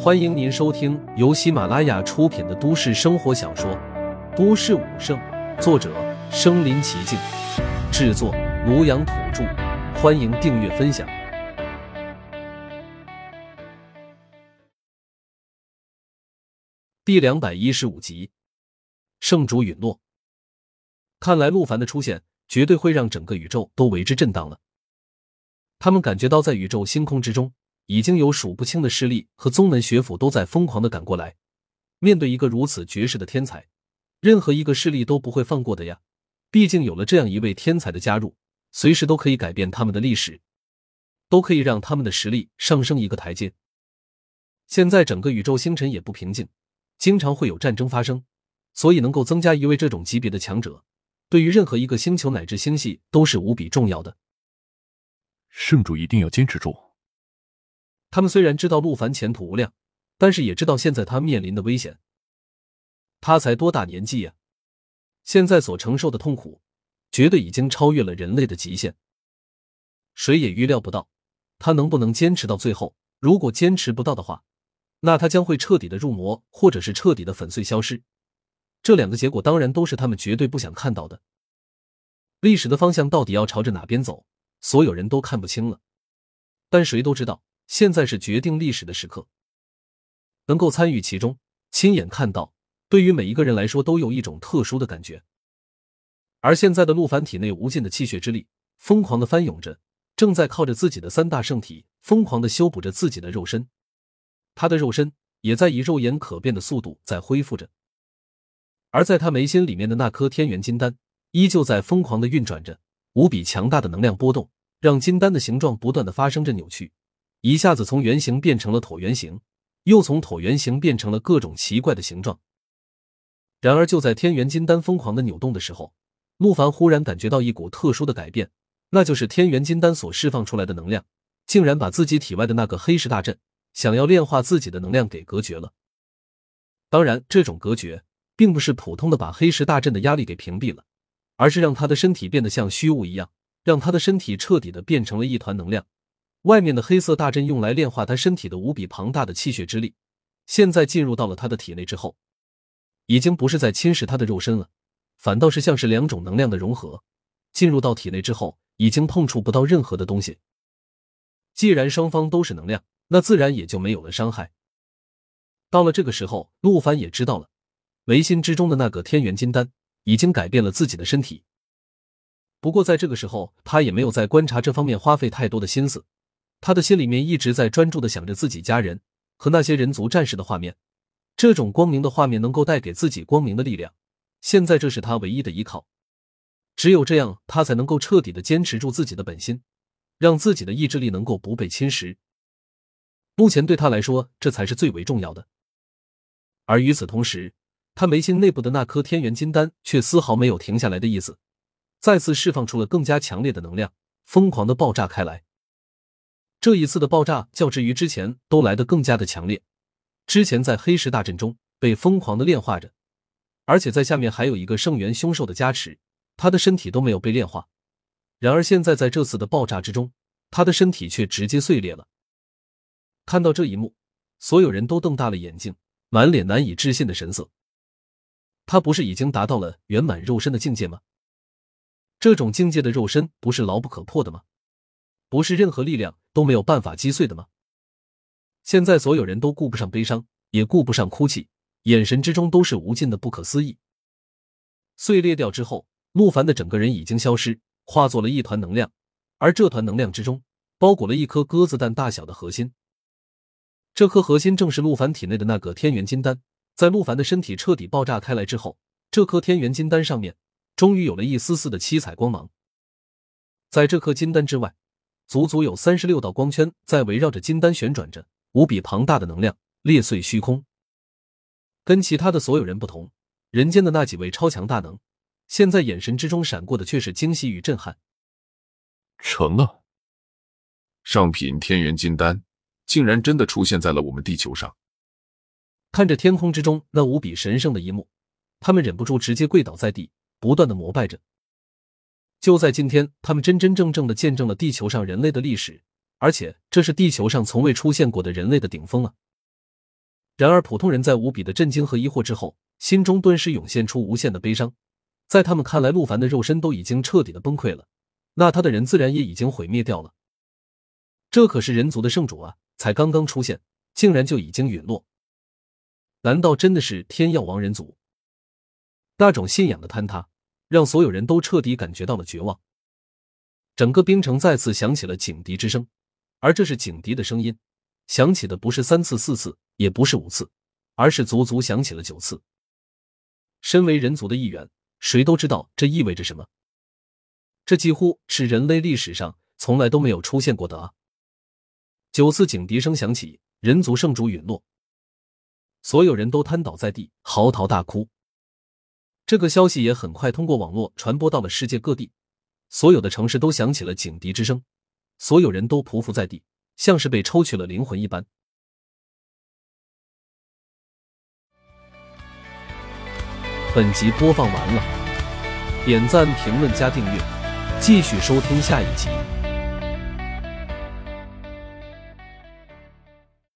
欢迎您收听由喜马拉雅出品的都市生活小说《都市武圣》，作者：身临其境，制作：庐阳土著。欢迎订阅分享。第两百一十五集，圣主陨落。看来陆凡的出现绝对会让整个宇宙都为之震荡了。他们感觉到，在宇宙星空之中。已经有数不清的势力和宗门学府都在疯狂的赶过来。面对一个如此绝世的天才，任何一个势力都不会放过的呀！毕竟有了这样一位天才的加入，随时都可以改变他们的历史，都可以让他们的实力上升一个台阶。现在整个宇宙星辰也不平静，经常会有战争发生，所以能够增加一位这种级别的强者，对于任何一个星球乃至星系都是无比重要的。圣主一定要坚持住。他们虽然知道陆凡前途无量，但是也知道现在他面临的危险。他才多大年纪呀？现在所承受的痛苦，绝对已经超越了人类的极限。谁也预料不到他能不能坚持到最后。如果坚持不到的话，那他将会彻底的入魔，或者是彻底的粉碎消失。这两个结果当然都是他们绝对不想看到的。历史的方向到底要朝着哪边走，所有人都看不清了。但谁都知道。现在是决定历史的时刻，能够参与其中，亲眼看到，对于每一个人来说都有一种特殊的感觉。而现在的陆凡体内无尽的气血之力疯狂的翻涌着，正在靠着自己的三大圣体疯狂的修补着自己的肉身，他的肉身也在以肉眼可辨的速度在恢复着。而在他眉心里面的那颗天元金丹，依旧在疯狂的运转着，无比强大的能量波动，让金丹的形状不断的发生着扭曲。一下子从圆形变成了椭圆形，又从椭圆形变成了各种奇怪的形状。然而，就在天元金丹疯狂的扭动的时候，陆凡忽然感觉到一股特殊的改变，那就是天元金丹所释放出来的能量，竟然把自己体外的那个黑石大阵想要炼化自己的能量给隔绝了。当然，这种隔绝并不是普通的把黑石大阵的压力给屏蔽了，而是让他的身体变得像虚无一样，让他的身体彻底的变成了一团能量。外面的黑色大阵用来炼化他身体的无比庞大的气血之力，现在进入到了他的体内之后，已经不是在侵蚀他的肉身了，反倒是像是两种能量的融合。进入到体内之后，已经碰触不到任何的东西。既然双方都是能量，那自然也就没有了伤害。到了这个时候，陆凡也知道了，唯心之中的那个天元金丹已经改变了自己的身体。不过在这个时候，他也没有在观察这方面花费太多的心思。他的心里面一直在专注的想着自己家人和那些人族战士的画面，这种光明的画面能够带给自己光明的力量。现在这是他唯一的依靠，只有这样，他才能够彻底的坚持住自己的本心，让自己的意志力能够不被侵蚀。目前对他来说，这才是最为重要的。而与此同时，他眉心内部的那颗天元金丹却丝毫没有停下来的意思，再次释放出了更加强烈的能量，疯狂的爆炸开来。这一次的爆炸较之于之前都来得更加的强烈。之前在黑石大阵中被疯狂的炼化着，而且在下面还有一个圣元凶兽的加持，他的身体都没有被炼化。然而现在在这次的爆炸之中，他的身体却直接碎裂了。看到这一幕，所有人都瞪大了眼睛，满脸难以置信的神色。他不是已经达到了圆满肉身的境界吗？这种境界的肉身不是牢不可破的吗？不是任何力量都没有办法击碎的吗？现在所有人都顾不上悲伤，也顾不上哭泣，眼神之中都是无尽的不可思议。碎裂掉之后，陆凡的整个人已经消失，化作了一团能量，而这团能量之中包裹了一颗鸽子蛋大小的核心。这颗核心正是陆凡体内的那个天元金丹。在陆凡的身体彻底爆炸开来之后，这颗天元金丹上面终于有了一丝丝的七彩光芒。在这颗金丹之外。足足有三十六道光圈在围绕着金丹旋转着，无比庞大的能量裂碎虚空。跟其他的所有人不同，人间的那几位超强大能，现在眼神之中闪过的却是惊喜与震撼。成了，上品天元金丹竟然真的出现在了我们地球上。看着天空之中那无比神圣的一幕，他们忍不住直接跪倒在地，不断的膜拜着。就在今天，他们真真正正的见证了地球上人类的历史，而且这是地球上从未出现过的人类的顶峰啊！然而，普通人在无比的震惊和疑惑之后，心中顿时涌现出无限的悲伤。在他们看来，陆凡的肉身都已经彻底的崩溃了，那他的人自然也已经毁灭掉了。这可是人族的圣主啊，才刚刚出现，竟然就已经陨落。难道真的是天要亡人族？那种信仰的坍塌，让所有人都彻底感觉到了绝望。整个冰城再次响起了警笛之声，而这是警笛的声音，响起的不是三次、四次。也不是五次，而是足足响起了九次。身为人族的一员，谁都知道这意味着什么。这几乎是人类历史上从来都没有出现过的啊！九次警笛声响起，人族圣主陨落，所有人都瘫倒在地，嚎啕大哭。这个消息也很快通过网络传播到了世界各地，所有的城市都响起了警笛之声，所有人都匍匐在地，像是被抽取了灵魂一般。本集播放完了，点赞、评论、加订阅，继续收听下一集。